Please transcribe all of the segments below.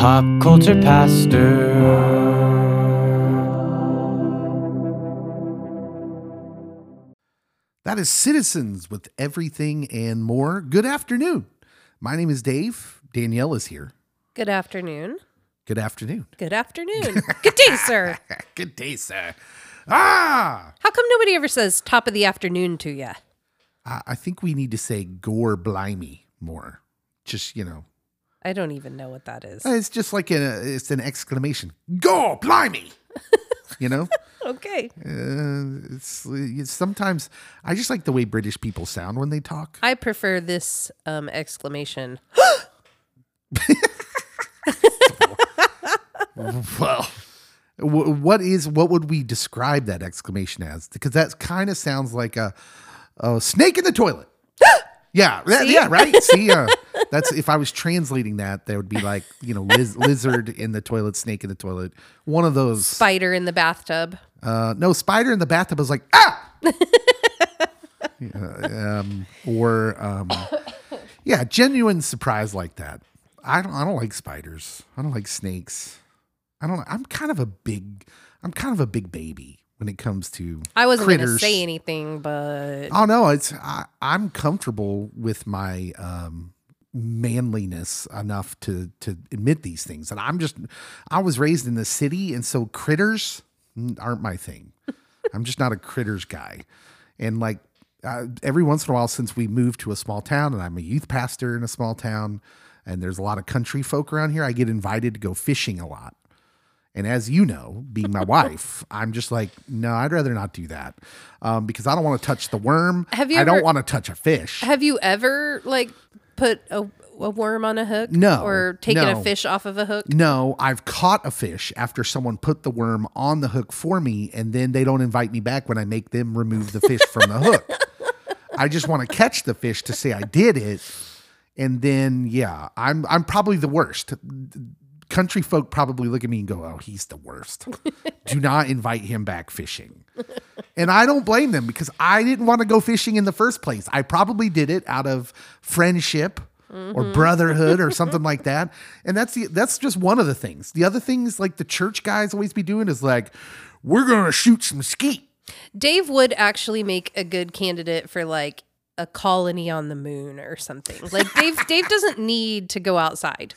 Pop Culture Pastor. That is Citizens with Everything and More. Good afternoon. My name is Dave. Danielle is here. Good afternoon. Good afternoon. Good afternoon. Good day, sir. Good day, sir. Ah! How come nobody ever says top of the afternoon to you? I I think we need to say gore blimey more. Just, you know, I don't even know what that is. it's just like a, it's an exclamation. Go, blimey! you know? Okay. Uh, it's, it's sometimes, I just like the way British people sound when they talk. I prefer this um, exclamation. Well, wh- what is what would we describe that exclamation as? Because that kind of sounds like a, a snake in the toilet. yeah, that- yeah, right. See, uh, that's if I was translating that, there would be like you know liz- lizard in the toilet, snake in the toilet. One of those. Spider in the bathtub. Uh, no, spider in the bathtub was like ah. Yeah, um, or um, yeah, genuine surprise like that. I don't. I don't like spiders. I don't like snakes. I don't. I'm kind of a big. I'm kind of a big baby when it comes to. I wasn't going to say anything, but Oh no, it's I, I'm comfortable with my um, manliness enough to to admit these things, and I'm just. I was raised in the city, and so critters aren't my thing. I'm just not a critters guy, and like uh, every once in a while, since we moved to a small town, and I'm a youth pastor in a small town, and there's a lot of country folk around here, I get invited to go fishing a lot. And as you know, being my wife, I'm just like, no, I'd rather not do that um, because I don't want to touch the worm. Have you I don't want to touch a fish. have you ever like put a, a worm on a hook? No, Or taken no. a fish off of a hook? No, I've caught a fish after someone put the worm on the hook for me, and then they don't invite me back when I make them remove the fish from the hook. I just want to catch the fish to say I did it, and then yeah, I'm I'm probably the worst. Country folk probably look at me and go, "Oh, he's the worst." Do not invite him back fishing. And I don't blame them because I didn't want to go fishing in the first place. I probably did it out of friendship or mm-hmm. brotherhood or something like that. And that's the that's just one of the things. The other things like the church guys always be doing is like, we're gonna shoot some skeet. Dave would actually make a good candidate for like a colony on the moon or something. Like Dave Dave doesn't need to go outside.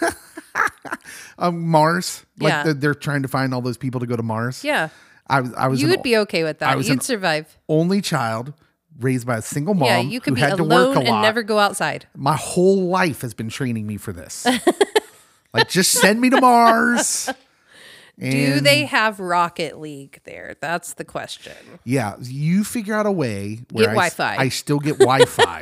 Um, Mars, like Yeah. they're, they're trying to find all those people to go to Mars. Yeah. I was I was You would be okay with I that. was You'd survive. only child raised by a single mom yeah, you could be had to work alone and never go outside. My whole life has been training me for this. like, just send me to Mars. Do they have Rocket League there? That's the question. Yeah, you figure out a way where Get I, Wi-Fi. I still get Wi-Fi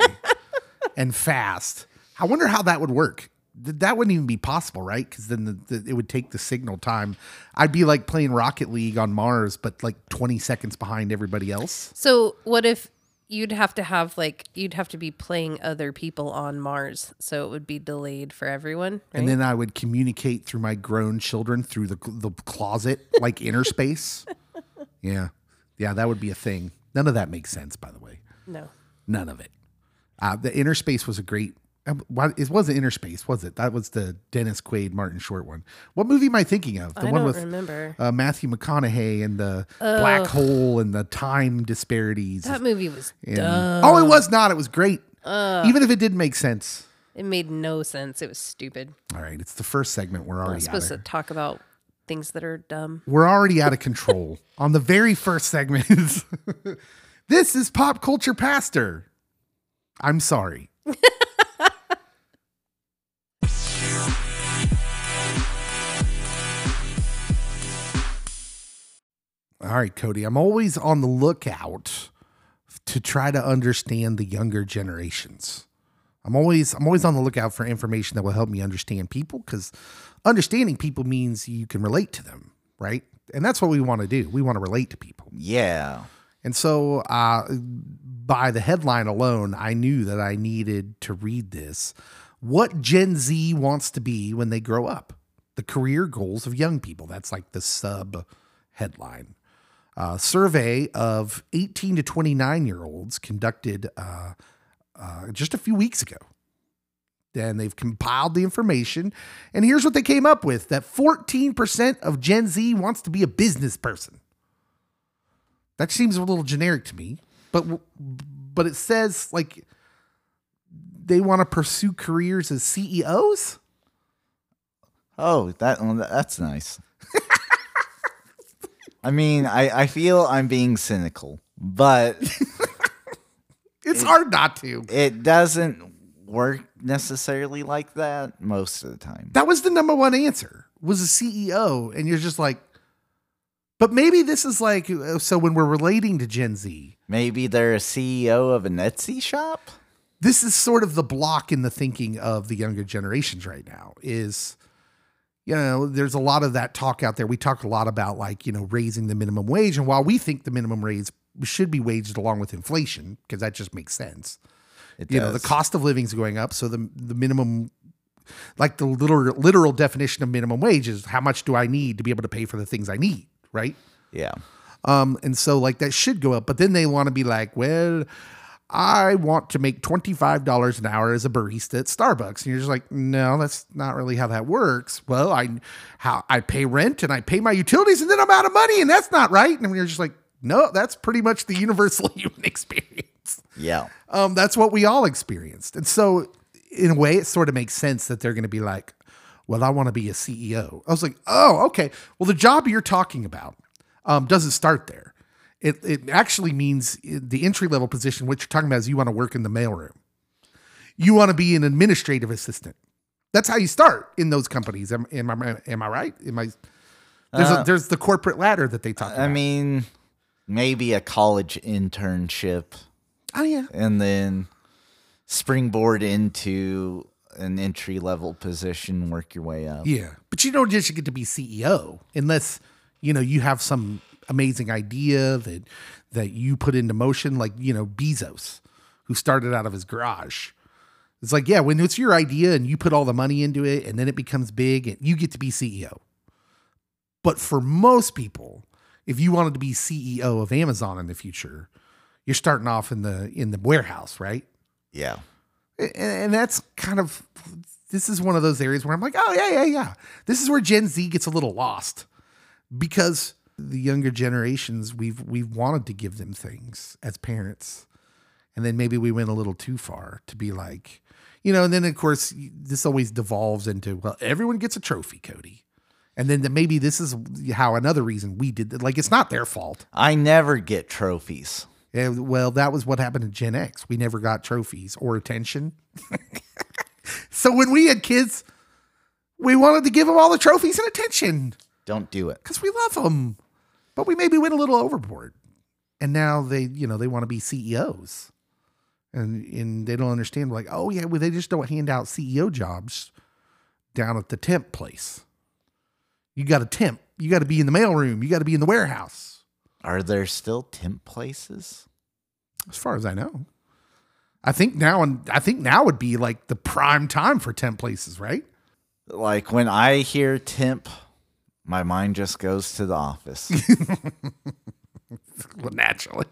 and fast. I wonder how that would work. Th- That wouldn't even be possible, right? Because then the, the, it would take the signal time. I'd be like playing Rocket League on Mars, but like 20 seconds behind everybody else. So, what if you'd have to have like you'd have to be playing other people on Mars, so it would be delayed for everyone, right? And then I would communicate through my grown children through the, the closet, like inner space. Yeah. Yeah, that would be a thing. None of that makes sense, by the way. no. None of it. Uh, the inner space was a great. Why, it wasn't inner space, was it? That was the Dennis Quaid, Martin Short one. What movie am I thinking of? The I one don't with remember. uh, Matthew McConaughey and the black hole and the time disparities. That movie was And- dumb. oh, it was not. It was great. Even if it didn't make sense. It made no sense. It was stupid. All right, it's the first segment. We're already out supposed to talk about things that are dumb. we're already out of control on the very first segment. this is pop culture pastor. I'm sorry. All right, Cody. I'm always on the lookout to try to understand the younger generations. I'm always I'm always on the lookout for information that will help me understand people because understanding people means you can relate to them, right? And that's what we want to do. We want to relate to people. Yeah. And so, uh, by the headline alone, I knew that I needed to read this. What Gen Z wants to be when they grow up, the career goals of young people. That's like the sub headline. Uh, survey of 18 to 29 year olds conducted uh, uh, just a few weeks ago. and they've compiled the information. And here's what they came up with that 14% of Gen Z wants to be a business person. That seems a little generic to me, but but it says like they want to pursue careers as CEOs. Oh, that that's nice. I mean, I, I feel I'm being cynical, but It's hard not to. it doesn't work necessarily like that most of the time. That was the number one answer. Was a CEO, and you're just like, but maybe this is like uh, so when we're relating to Gen Z, Maybe they're a CEO of an Etsy shop. this is sort of the block in the thinking of the younger generations right now is you know there's a lot of that talk out there. We talk a lot about like you know raising the minimum wage. And while we think the minimum raise should be waged along with inflation because that just makes sense It you know the cost of living is going up. So the the minimum like the literal literal definition of minimum wage is how much do i need to be able to pay for the things i need right? Yeah. um, and so like that should go up, but then they want to be like, well, I want to make $25 an hour as a barista at Starbucks. And you're just like, no, that's not really how that works. Well, I how I pay rent and I pay my utilities and then I'm out of money and that's not right. And you're just like, no, that's pretty much the universal human experience. Yeah. Um, that's what we all experienced. And so, in a way, it sort of makes sense that they're going to be like, well, I want to be a CEO. I was like, oh, okay. Well, the job you're talking about um, doesn't start there. It, it actually means the entry level position, what you're talking about is you want to work in the mailroom. You want to be an administrative assistant. That's how you start in those companies. Am, am I am I right? Am I? There's a, uh, there's the corporate ladder that they talk about. I mean, maybe a college internship oh yeah, and then springboard into an entry level position, work your way up. Yeah, but you don't just get to be CEO unless you know you have some amazing idea that that you put into motion, like you know Bezos, who started out of his garage. It's like yeah, when it's your idea and you put all the money into it, and then it becomes big, and you get to be CEO. But for most people, if you wanted to be CEO of Amazon in the future, you're starting off in the in the warehouse, right? Yeah. and, and that's kind of this is one of those areas where I'm like, oh yeah, yeah, yeah. This is where Gen Z gets a little lost because the younger generations we've we've wanted to give them things as parents, and then maybe we went a little too far to be like, you know. And then of course this always devolves into well, everyone gets a trophy, Cody. And then the, maybe this is how another reason we did that. Like it's not their fault. I never get trophies. Yeah, well, that was what happened to Gen X. We never got trophies or attention. so when we had kids, we wanted to give them all the trophies and attention Don't do it. because we love them. But we maybe went a little overboard. And now they, you know, they want to be CEOs. And and they don't understand like, oh yeah, well, they just don't hand out CEO jobs down at the temp place. You got to temp. You got to be in the mailroom. You got to be in the warehouse. Are there still temp places? as far as I know. I think now and I think now would be like the prime time for temp places, right? Like when I hear temp, my mind just goes to the office. Well, naturally.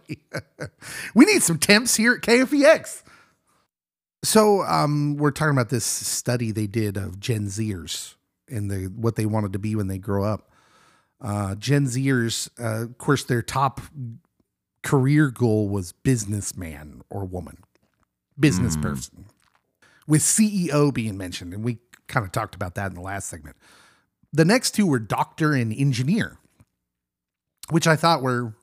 we need some temps here at KFEX. So um, we're talking about this study they did of Gen Zers and the what they wanted to be when they grow up. Uh, Gen Zers, uh, of course, their top career goal was businessman or woman, business person, with CEO being mentioned, and we kind of talked about that in the last segment. The next two were doctor and engineer, which I thought were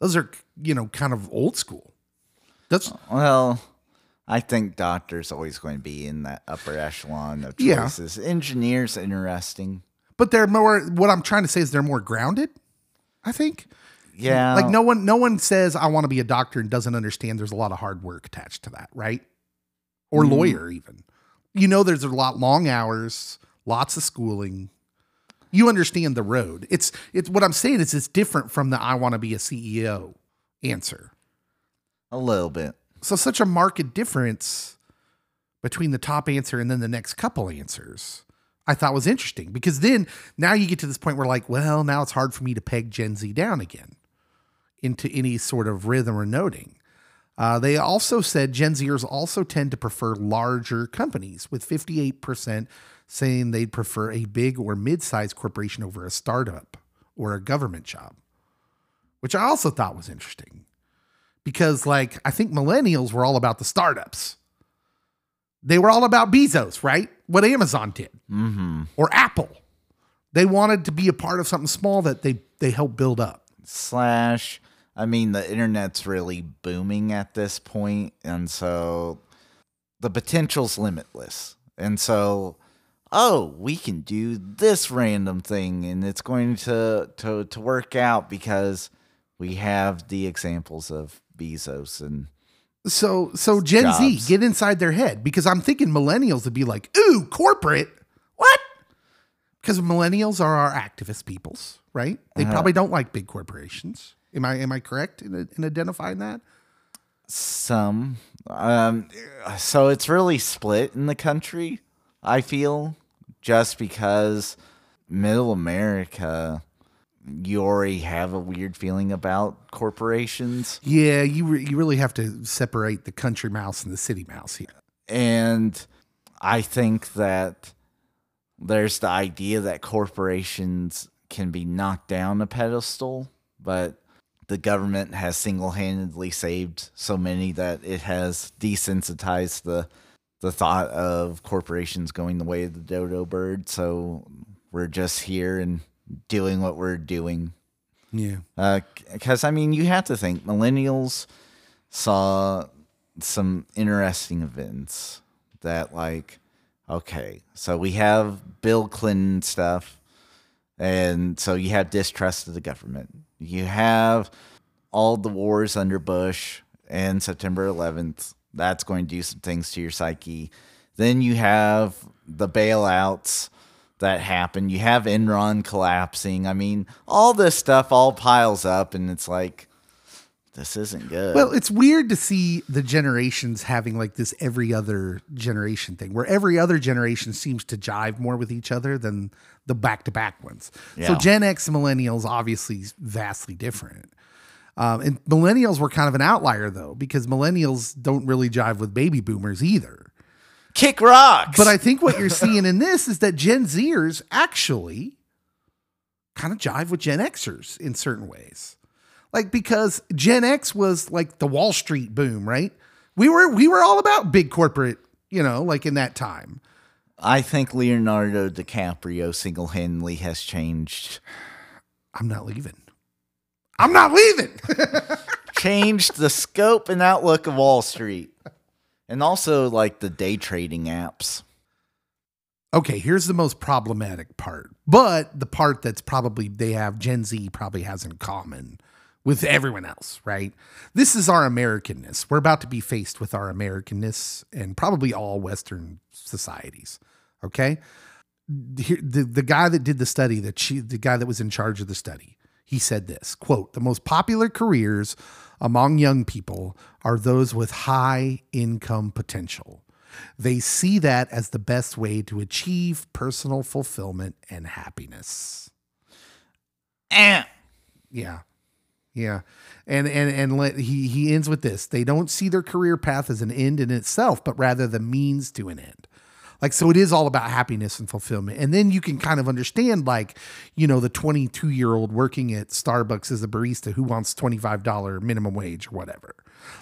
those are you know kind of old school. That's well, I think doctor's always going to be in that upper echelon of Yeah. choices. Engineers interesting. but they're more. What I'm trying to say is they're more grounded. I think. Yeah. Like no one, no one says I want to be a doctor and doesn't understand. There's a lot of hard work attached to that, right? Or Mm. lawyer, even. You know, there's a lot long hours, lots of schooling. You understand the road. It's it's what I'm saying is it's different from the I want to be a CEO answer. a little bit. So such a marked difference between the top answer and then the next couple answers. I thought was interesting because then now you get to this point where like, well, now it's hard for me to peg Gen Z down again into any sort of rhythm or noting. Uh, they also said Gen Zers also tend to prefer larger companies, with 58% saying they'd prefer a big or mid sized corporation over a startup or a government job, which I also thought was interesting because, like, I think millennials were all about the startups. They were all about Bezos, right? What Amazon did Mm-hmm. or Apple. They wanted to be a part of something small that they they helped build up. Slash, I mean, the internet's really booming at this point, and so the potential's limitless. And so, oh, we can do this random thing, and it's going to to to work out because we have the examples of Bezos and So so Gen Z get inside their head because I'm thinking millennials would be like, ooh, corporate. What? Because millennials are our activist peoples, right? They Uh-huh. probably don't like big corporations. Am I am I correct in, in identifying that? some. Um, so it's really split in the country. I feel just because middle America, you already have a weird feeling about corporations, Yeah, you re- you really have to separate the country mouse and the city mouse here. and I think that there's the idea that corporations can be knocked down a pedestal, but the government has single-handedly saved so many that it has desensitized the the thought of corporations going the way of the dodo bird. So we're just here and doing what we're doing. Yeah. Uh, because I mean, you have to think millennials saw some interesting events that, like, okay, so we have Bill Clinton stuff, and so you have distrust of the government. You have all the wars under Bush and September 11th. That's going to do some things to your psyche. Then you have the bailouts that happen. You have Enron collapsing. I mean, all this stuff all piles up, and it's like, this isn't good. Well, it's weird to see the generations having like this every other generation thing, where every other generation seems to jive more with each other than the back to back ones. So Gen X and millennials obviously vastly different. Um, and millennials were kind of an outlier though, because millennials don't really jive with baby boomers either. kick rocks. But I think what you're seeing in this is that Gen Zers actually kind of jive with Gen Xers in certain ways. Like because Gen X was like the Wall Street boom, right? We were we were all about big corporate, you know, like in that time. I think Leonardo DiCaprio single handedly has changed I'm not leaving. I'm not leaving. changed the scope and outlook of Wall Street. And also like the day trading apps. okay, here's the most problematic part. But the part that's probably they have Gen Z probably has in common with everyone else, right? This is our Americanness. We're about to be faced with our Americanness and probably all Western societies. Okay. Here, the, the guy that did the study, that she, the guy that was in charge of the study, he said this quote, the most popular careers among young people are those with high income potential. They see that as the best way to achieve personal fulfillment and happiness. Eh. Yeah. Yeah. And and and let he he ends with this. They don't see their career path as an end in itself, but rather the means to an end. Like so it is all about happiness and fulfillment. And then you can kind of understand like, you know, the 22-year-old working at Starbucks as a barista who wants $25 minimum wage or whatever.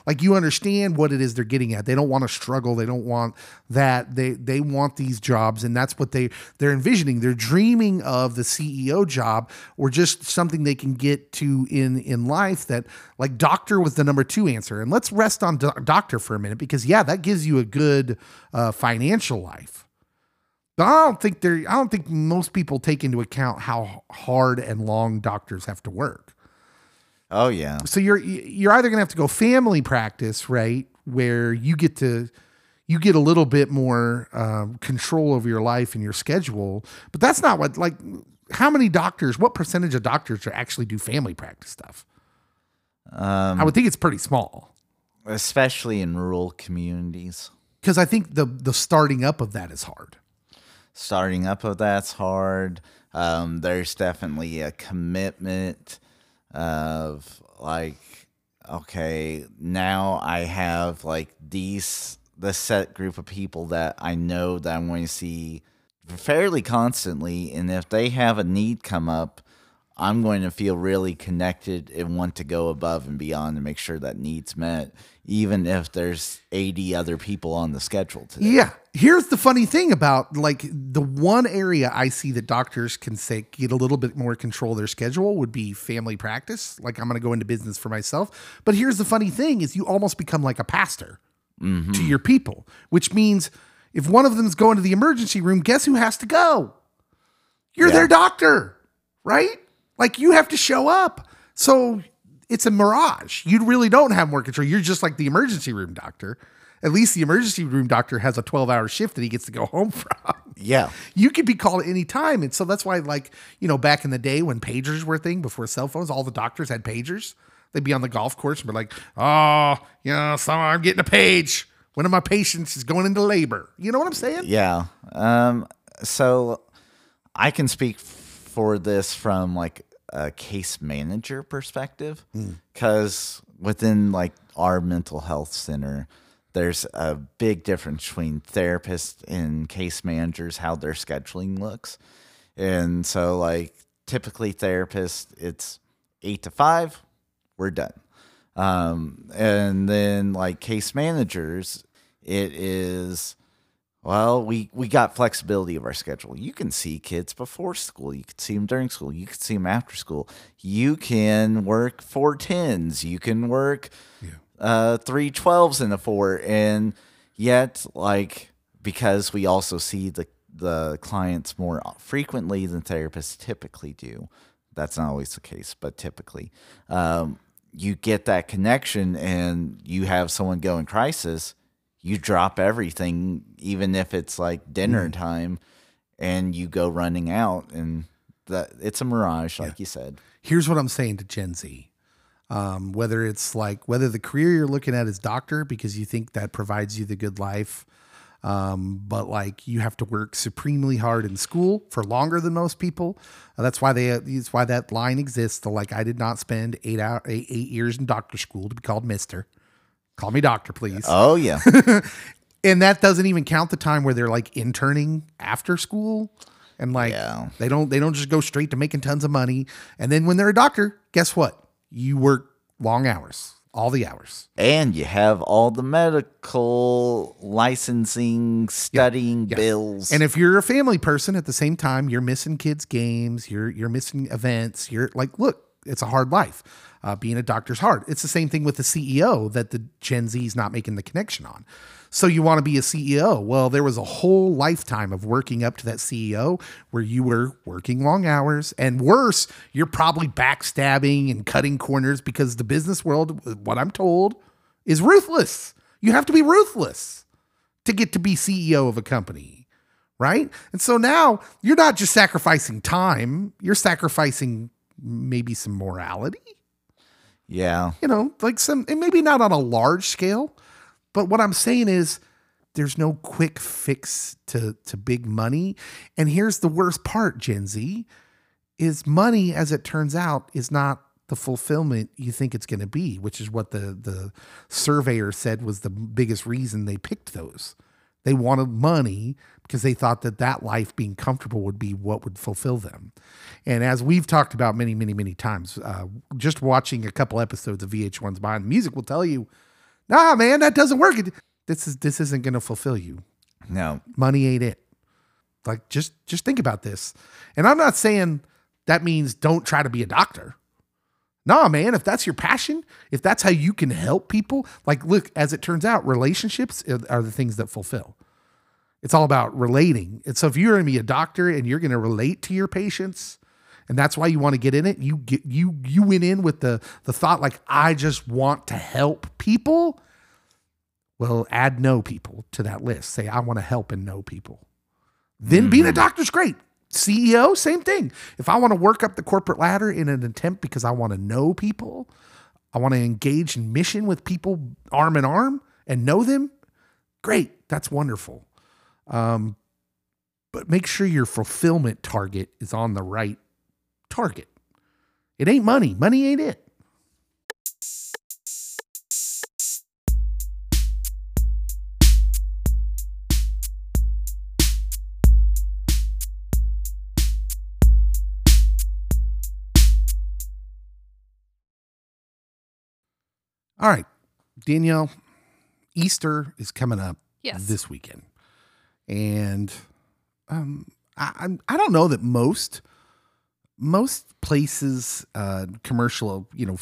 Like you understand what it is they're getting at. They don't want to struggle. They don't want that. They they want these jobs, and that's what they they're envisioning. They're dreaming of the CEO job or just something they can get to in in life. That like doctor was the number two answer, and let's rest on do- doctor for a minute because yeah, that gives you a good uh, financial life. But I don't think they're. I don't think most people take into account how hard and long doctors have to work Oh yeah. so you're you're either going to have to go family practice right where you get to you get a little bit more um, control over your life and your schedule but that's not what like how many doctors what percentage of doctors are actually do family practice stuff Um, i would think it's pretty small especially in rural communities. because i think the the starting up of that is hard starting up of that's hard. Um, there's definitely a commitment of like okay, now I have like these the set group of people that I know that I'm going to see fairly constantly, and if they have a need come up, I'm going to feel really connected and want to go above and beyond to make sure that needs met, even if there's 80 other people on the schedule today. Yeah. Here's the funny thing about like the one area I see that doctors can say get a little bit more control of their schedule would be family practice. Like I'm going to go into business for myself. But here's the funny thing is you almost become like a pastor mm-hmm. to your people, which means if one of them's going to the emergency room, guess who has to go? You're Yeah. their doctor, right? Like you have to show up. So it's a mirage. You really don't have more control. You're just like the emergency room doctor. At least the emergency room doctor has a 12 hour shift that he gets to go home from. Yeah. You could be called at any time. And so that's why, like, you know, back in the day when pagers were a thing before cell phones, all the doctors had pagers. They'd be on the golf course and be like, oh, you know, so I'm getting a page. One of my patients is going into labor. You know what I'm saying? Yeah. Um, so I can speak for this from like a case manager perspective because within like our mental health center, there's a big difference between therapists and case managers, how their scheduling looks. And so, like, typically therapists, it's eight to five, we're done. Um, and then like case managers, it is well, we we got flexibility of our schedule. You can see kids before school. You can see them during school. You can see them after school. You can work four tens. You can work uh, three twelves in a four, and yet like because we also see the the clients more frequently than therapists typically do. That's not always the case, but typically, um, you get that connection, and you have someone go in crisis you drop everything, even if it's like dinner time, and you go running out, and that it's a mirage, like you said. here's what I'm saying to Gen Z. Um, whether it's like whether the career you're looking at is doctor because you think that provides you the good life, um, but like you have to work supremely hard in school for longer than most people. Uh, that's why they. That's why that line exists. The like I did not spend eight out eight, eight years in doctor school to be called Mister. Call me doctor, please. Oh yeah, and that doesn't even count the time where they're like interning after school. And like Yeah. they don't they don't just go straight to making tons of money. And then when they're a doctor guess what? You work long hours all the hours. And you have all the medical licensing, studying yeah. bills, and if you're a family person at the same time you're missing kids games you're you're missing events you're like look it's a hard life uh, being a doctor's hard it's the same thing with the ceo that the gen z is not making the connection on. So you want to be a ceo well there was a whole lifetime of working up to that ceo where you were working long hours and worse you're probably backstabbing and cutting corners because the business world what i'm told is ruthless. You have to be ruthless to get to be ceo of a company right? And so now you're not just sacrificing time, you're sacrificing maybe some morality, yeah, you know, like some, and maybe not on a large scale. But what I'm saying is there's no quick fix to, to big money. And here's the worst part, Gen Z, is money, as it turns out, is not the fulfillment you think it's going to be, which is what the, the surveyor said was the biggest reason they picked those. They wanted money because they thought that that life being comfortable would be what would fulfill them. And as we've talked about many, many, many times, uh, just watching a couple episodes of VH1's Behind the Music will tell you, nah, man, that doesn't work. This is this isn't going to fulfill you. no, Money ain't it. Like just just think about this. And I'm not saying that means don't try to be a doctor. Nah, man, if that's your passion, if that's how you can help people, like look, as it turns out, relationships are- the things that fulfill. It's all about relating. And so if you're going to be a doctor and you're going to relate to your patients, and that's why you want to get in it, you get you you went in with the the thought like I just want to help people. Well, add know people to that list. Say I want to help and know people. Then being a mm-hmm. doctor's great. CEO, same thing. If I want to work up the corporate ladder in an attempt because I want to know people, I want to engage in mission with people arm in arm and know them, great. That's wonderful. Um, but make sure your fulfillment target is on the right target. It ain't money. Money ain't it. All right, Danielle, Easter is coming up Yes. this weekend. And um, I, I'm- don't know that most most places, uh, commercial, you know,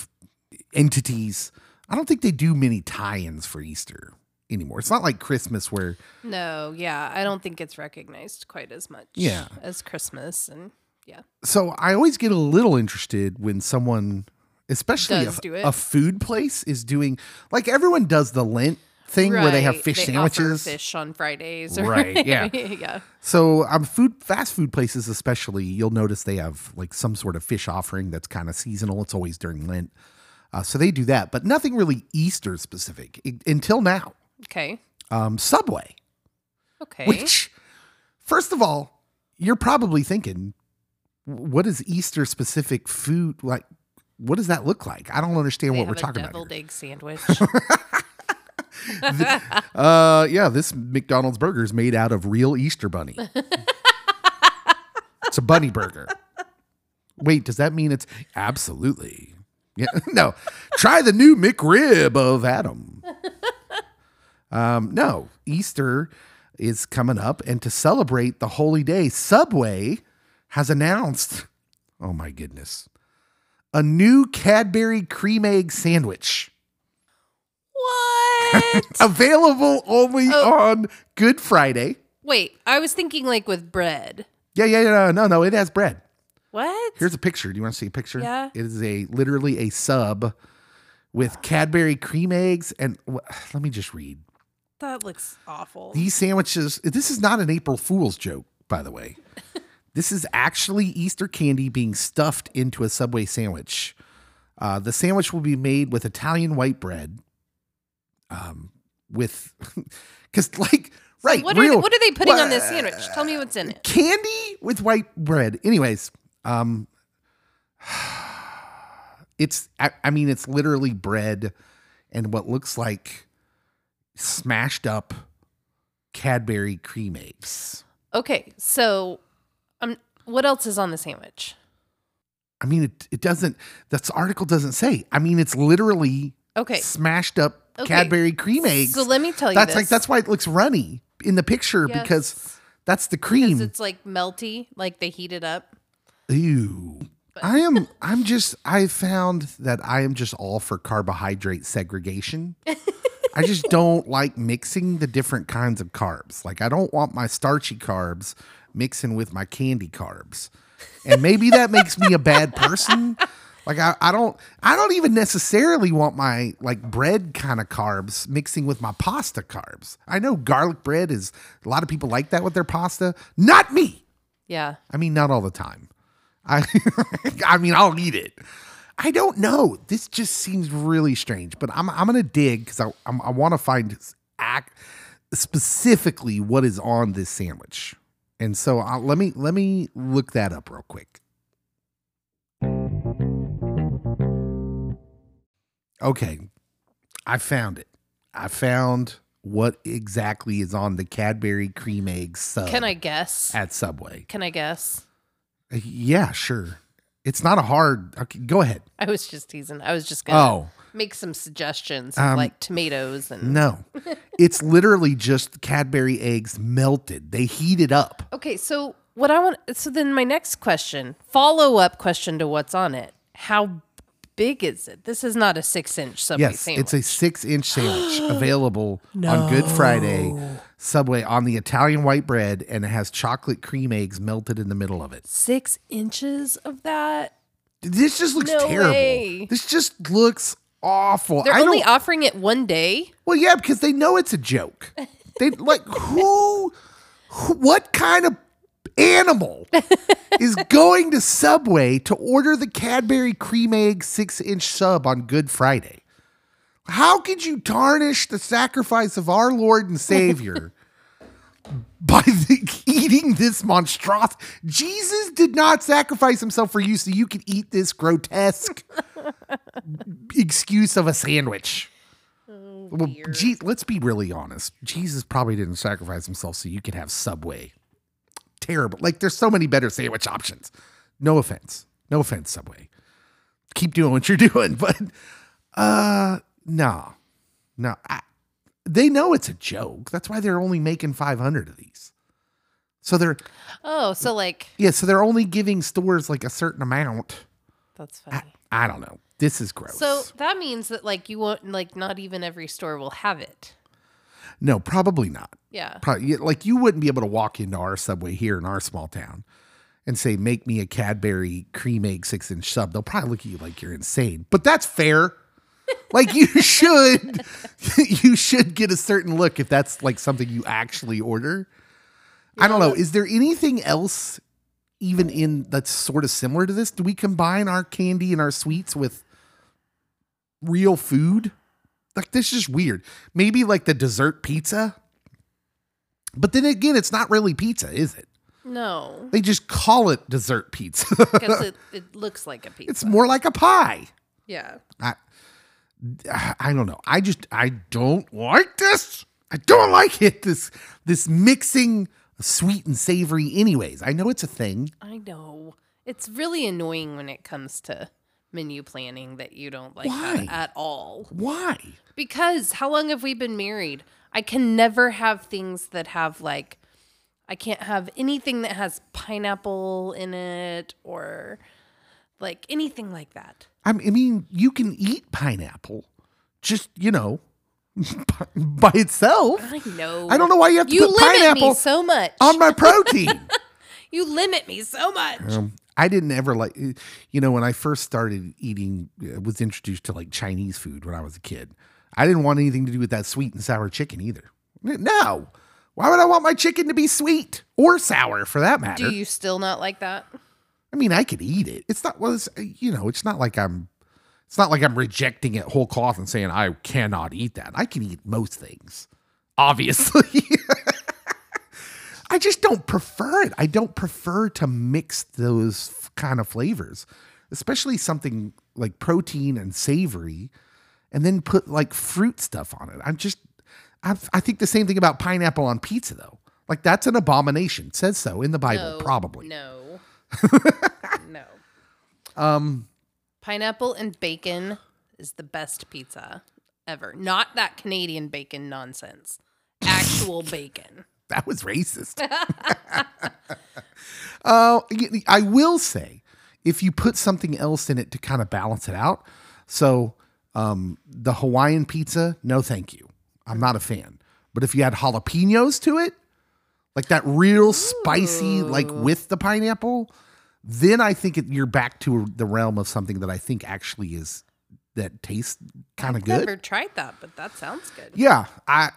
entities, I don't think they do many tie-ins for Easter anymore. It's not like Christmas where No, yeah, I don't think it's recognized quite as much. Yeah. as Christmas, and yeah, so I always get a little interested when someone, especially a, a food place, is doing like everyone does the Lent thing where they have fish offer sandwiches. fish on Fridays, or- Right, yeah. yeah. So um, food fast food places especially, you'll notice they have like some sort of fish offering that's kind of seasonal. It's always during Lent. Uh, so they do that, but nothing really Easter specific i- until now. Okay, Um, Subway, okay. which first of all, you're probably thinking, what is Easter specific food like? What does that look like? I don't understand they what we're talking deviled about. here. egg sandwich. Uh, yeah, this McDonald's burger is made out of real Easter bunny. it's a bunny burger. Wait, does that mean it's absolutely? Yeah, no. Try the new McRib of Adam. Um, no, Easter is coming up, and to celebrate the holy day, Subway has announced. Oh my goodness, a new Cadbury cream egg sandwich what? available only Oh. on Good Friday. Wait, I was thinking like with bread. Yeah, yeah, yeah. No, no, it has bread. What? Here's a picture. Do you want to see a picture? Yeah. It is a literally a sub with Cadbury cream eggs and let me just read. that looks awful. These sandwiches, this is not an April Fool's joke, by the way. this is actually Easter candy being stuffed into a Subway sandwich. Uh, the sandwich will be made with Italian white bread. Um, with, because like, right. what are real- what are they putting on this sandwich? Tell me what's in it. candy with white bread. Anyways, um, it's I, I mean it's literally bread and what looks like smashed up Cadbury cream eggs. Okay, so what else is on the sandwich? I mean it it doesn't this article doesn't say. I mean it's literally Okay, smashed up Okay. Cadbury cream eggs. so let me tell you that's this. like that's why it looks runny in the picture because that's the cream. it's like melty, like they heat it up. Ew. I am I'm just I found that I am just all for carbohydrate segregation. I just don't like mixing the different kinds of carbs. Like I don't want my starchy carbs mixing with my candy carbs. And maybe that makes me a bad person. Like I, I don't I don't even necessarily want my like bread kind of carbs mixing with my pasta carbs. I know garlic bread is a lot of people like that with their pasta. Not me. Yeah. I mean, not all the time. I, I mean, I'll eat it. I don't know. This just seems really strange, but I'm I'm gonna dig because I I'm, I want to find act specifically what is on this sandwich, and so i let me let me look that up real quick. Okay, I found it. I found what exactly is on the Cadbury cream egg sub Can I guess? at Subway. Can I guess? Uh, Yeah, sure. It's not a hard. Okay, go ahead. I was just teasing. I was just gonna Oh make some suggestions Um, like tomatoes and no, it's literally just Cadbury eggs melted. They heat it up. Okay, so what I want so then my next question, follow up question to what's on it. How big is it? This is not a six inch subway Yes, sandwich. it's a six-inch sandwich available on Good Friday. Subway on the Italian white bread, and it has chocolate cream eggs melted in the middle of it. six inches of that. This just looks No terrible. way. This just looks awful. They're I only don't- offering it one day. Well, yeah, because they know it's a joke. They like who, who what kind of animal is going to Subway to order the Cadbury cream egg six inch sub on Good Friday? How could you tarnish the sacrifice of our Lord and Savior by the, eating this monstrosity? Jesus did not sacrifice himself for you so you could eat this grotesque excuse of a sandwich. Well, gee, let's be really honest. Jesus probably didn't sacrifice himself so you could have Subway. Terrible. Like, there's so many better sandwich options. No offense. No offense, Subway. Keep doing what you're doing. But, uh, No, no. I, they know it's a joke. That's why they're only making 500 of these. So they're Oh, so like yeah. So they're only giving stores like a certain amount. that's funny. I don't know. This is gross. So that means that like you won't like not even every store will have it. no, probably not. Yeah. Probably, like you wouldn't be able to walk into our subway here in our small town and say, "Make me a Cadbury cream egg six inch sub." They'll probably look at you like you're insane, but that's fair. Like you should, you should get a certain look if that's like something you actually order. I don't know. Is there anything else even in that's sort of similar to this? Do we combine our candy and our sweets with real food? Like this is weird. Maybe like the dessert pizza. But then again, it's not really pizza, is it? No. They just call it dessert pizza. Because it, it looks like a pizza. it's more like a pie. yeah. I, I don't know. I just I don't like this. I don't like it. This this mixing sweet and savory. Anyways, I know it's a thing. I know. It's really annoying when it comes to menu planning that you don't like Why? that at all. Why? Because how long have we been married? I can never have things that have like I can't have anything that has pineapple in it or like anything like that. I mean, you can eat pineapple, just you know, by itself. I know. I don't know why you have to You put limit pineapple me so much. on my protein. you limit me so much. Um, I didn't ever like, you know, when I first started eating, uh, was introduced to like Chinese food when I was a kid. I didn't want anything to do with that sweet and sour chicken either. No. Why would I want my chicken to be sweet or sour for that matter? Do you still not like that? I mean, I could eat it. It's not, well, it's, uh, you know, it's not like I'm, it's not like I'm rejecting it whole cloth and saying I cannot eat that. I can eat most things, obviously. I just don't prefer it. I don't prefer to mix those f- kind of flavors, especially something like protein and savory, and then put like fruit stuff on it. I'm just, I, I think the same thing about pineapple on pizza, though. Like that's an abomination. It says so in the Bible, No, probably. No. No. Um pineapple and bacon is the best pizza ever. Not that Canadian bacon nonsense. Actual bacon. That was racist. uh, I will say, if you put something else in it to kind of balance it out, so um, the Hawaiian pizza, no, thank you. I'm not a fan. But if you add jalapenos to it, like that real spicy, like with the pineapple, then I think it, you're back to the realm of something that I think actually is that tastes kind of good. Never tried that, but that sounds good. Yeah, I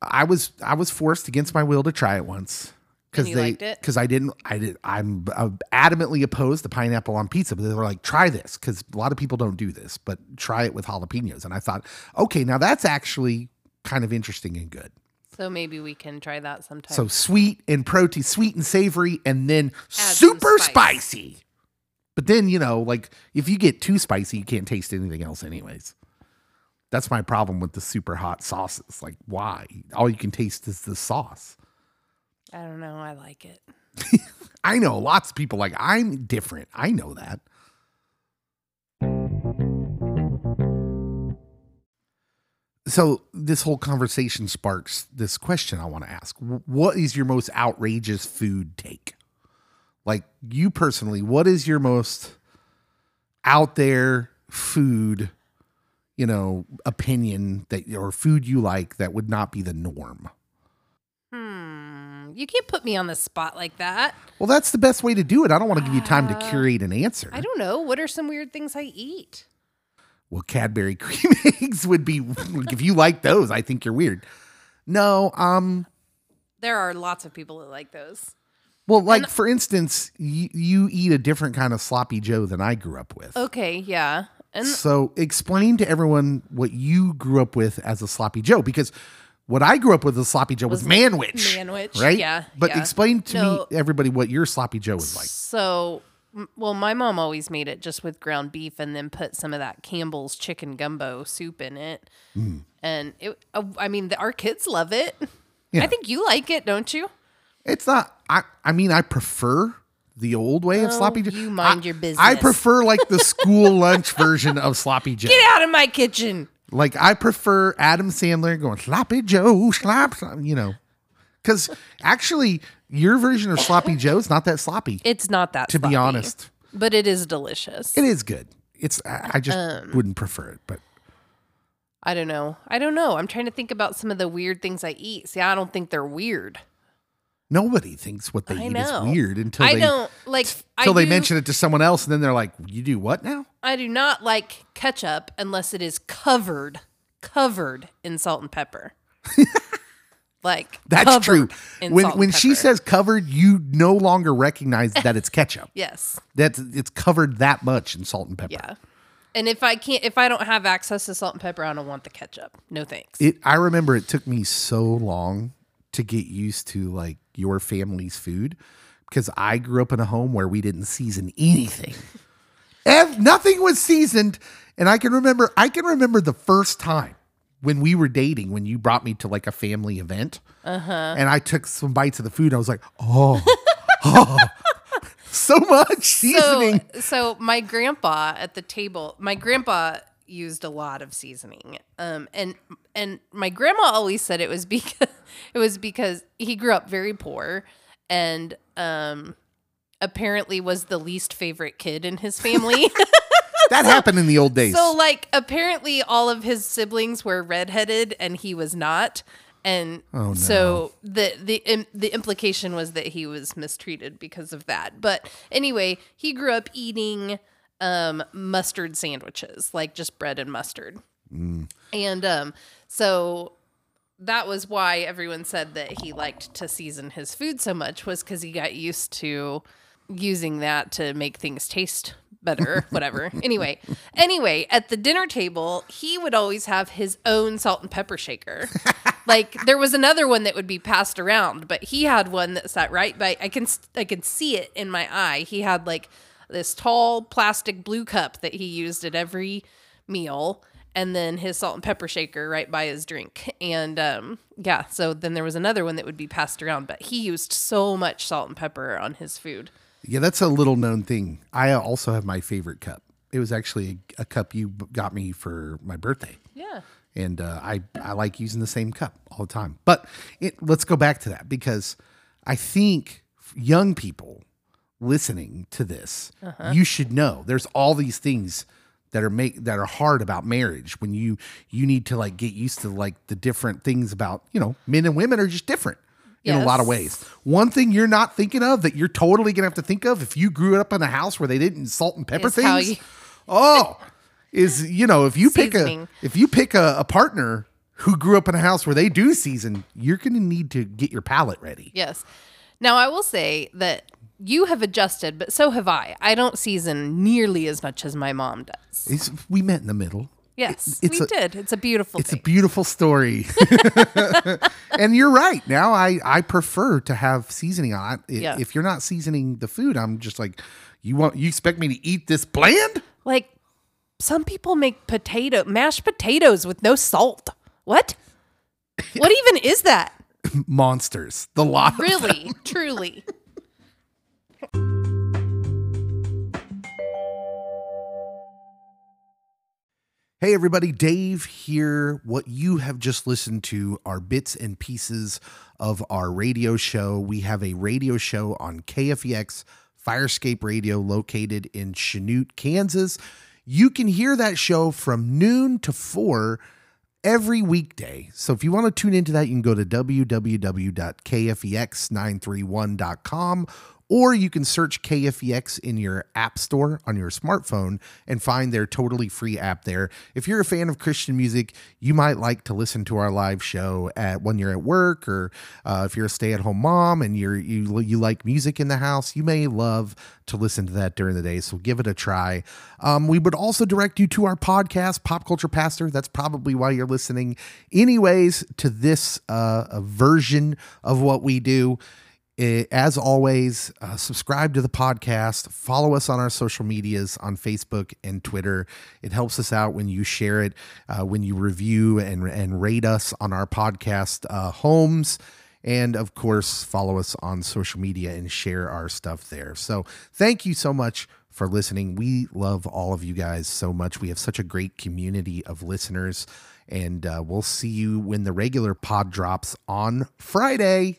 I was I was forced against my will to try it once because they because I didn't I did I'm uh, adamantly opposed to pineapple on pizza, but they were like try this because a lot of people don't do this, but try it with jalapenos, and I thought okay now that's actually kind of interesting and good. So maybe we can try that sometime. So sweet and protein, sweet and savory, and then some super spice. spicy. But then you know, like if you get too spicy, you can't taste anything else, anyways. That's my problem with the super hot sauces. Like, why? All you can taste is the sauce. I don't know. I like it. I know lots of people like I'm different. I know that. So this whole conversation sparks this question I want to ask. What is your most outrageous food take? Like you personally, what is your most out there food, you know, opinion that or food you like that would not be the norm? Hmm. You can't put me on the spot like that. Well, that's the best way to do it. I don't want to give you time to curate an answer. I don't know. What are some weird things I eat? Well, Cadbury cream eggs would be if you like those, I think you're weird. No, um, There are lots of people that like those. well, like for instance, you, you eat a different kind of sloppy Joe than I grew up with. Okay, yeah. And So explain to everyone what you grew up with as a sloppy Joe, because what I grew up with as a sloppy Joe was, Was manwich, manwich, right? yeah, But yeah. explain to No. me, everybody, what your sloppy Joe was like. so, well, my mom always made it just with ground beef and then put some of that Campbell's chicken gumbo soup in it. Mm. And it, uh, I mean, the, our kids love it. Yeah. I think you like it, don't you? It's not. I. I mean, I prefer the old way of sloppy Joe. you mind I- your business. I prefer like the school lunch version of sloppy Joe. Get out of my kitchen. Like I prefer Adam Sandler going sloppy Joe, slap, slap," you know, because actually your version of sloppy Joe is not that sloppy. It's not that to be honest, but it is delicious. it is good. It's I, I just Um, wouldn't prefer it, but I don't know. I don't know. I'm trying to think about some of the weird things I eat. See, I don't think they're weird. nobody thinks what they I eat know. is weird until I they don't like until they do- mention it to someone else, and then they're like, "You do what now?" I do not like ketchup unless it is covered, covered in salt and pepper. like That's true. When when she says covered, you no longer recognize that it's ketchup. yes, That it's covered that much in salt and pepper. yeah. And if I can't, if I don't have access to salt and pepper, I don't want the ketchup. No thanks. It. I remember it took me so long to get used to like your family's food because I grew up in a home where we didn't season anything. Ev- nothing was seasoned, and I can remember. I can remember the first time when we were dating when you brought me to like a family event, uh-huh. and I took some bites of the food. And I was like, oh, oh, so much seasoning. So, so my grandpa at the table, my grandpa used a lot of seasoning. Um, and and my grandma always said it was because it was because he grew up very poor and um apparently was the least favorite kid in his family. That happened in the old days. so like apparently all of his siblings were redheaded and he was not. And Oh, no. so the the im- the implication was that he was mistreated because of that. But anyway, he grew up eating um, mustard sandwiches, like just bread and mustard. And um, so that was why everyone said that he liked to season his food so much was because he got used to using that to make things taste better whatever anyway anyway at the dinner table he would always have his own salt and pepper shaker like there was another one that would be passed around but he had one that sat right by i can i could see it in my eye he had like this tall plastic blue cup that he used at every meal and then his salt and pepper shaker right by his drink. And um, yeah, so then there was another one that would be passed around, but he used so much salt and pepper on his food. Yeah, that's a little known thing. I also have my favorite cup. It was actually a, a cup you got me for my birthday, Yeah. and uh, I I like using the same cup all the time. But it, let's go back to that because I think young people listening to this, you should know there's all these things that are make that are hard about marriage when you you need to like get used to like the different things about you know men and women are just different in a lot of ways. One thing you're not thinking of that you're totally gonna have to think of if you grew up in a house where they didn't salt and pepper Is things. you- oh, is you know if you pick a if you pick a, a partner who grew up in a house where they do season, you're gonna need to get your palate ready. Yes. Now, I will say that you have adjusted, but so have I. I don't season nearly as much as my mom does. It's, we met in the middle. Yes, it's we a- did. It's a beautiful It's a beautiful story. and you're right. Now I, I prefer to have seasoning on it. Yeah. If you're not seasoning the food, I'm just like, you want you expect me to eat this bland? like some people make potato mashed potatoes with no salt. What? What even is that? Monsters. The lot. Really, truly. Hey everybody, Dave here. What you have just listened to are bits and pieces of our radio show. We have a radio show on KFEX Firescape Radio located in Chanute, Kansas. You can hear that show from noon to 4 every weekday. So if you want to tune into that, you can go to www.kfex931.com or you can search KFEX in your app store on your smartphone and find their totally free app there. If you're a fan of Christian music, you might like to listen to our live show at when you're at work, or uh, if you're a stay-at-home mom and you're you you like music in the house, you may love to listen to that during the day. So give it a try. Um, we would also direct you to our podcast, Pop Culture Pastor. That's probably why you're listening, anyways, to this uh, version of what we do. Eh, As always, uh, subscribe to the podcast. Follow us on our social medias on Facebook and Twitter. It helps us out when you share it, uh, when you review and, and rate us on our podcast uh, homes. And of course, follow us on social media and share our stuff there. So, thank you so much for listening. We love all of you guys so much. We have such a great community of listeners, and uh, we'll see you when the regular pod drops on Friday.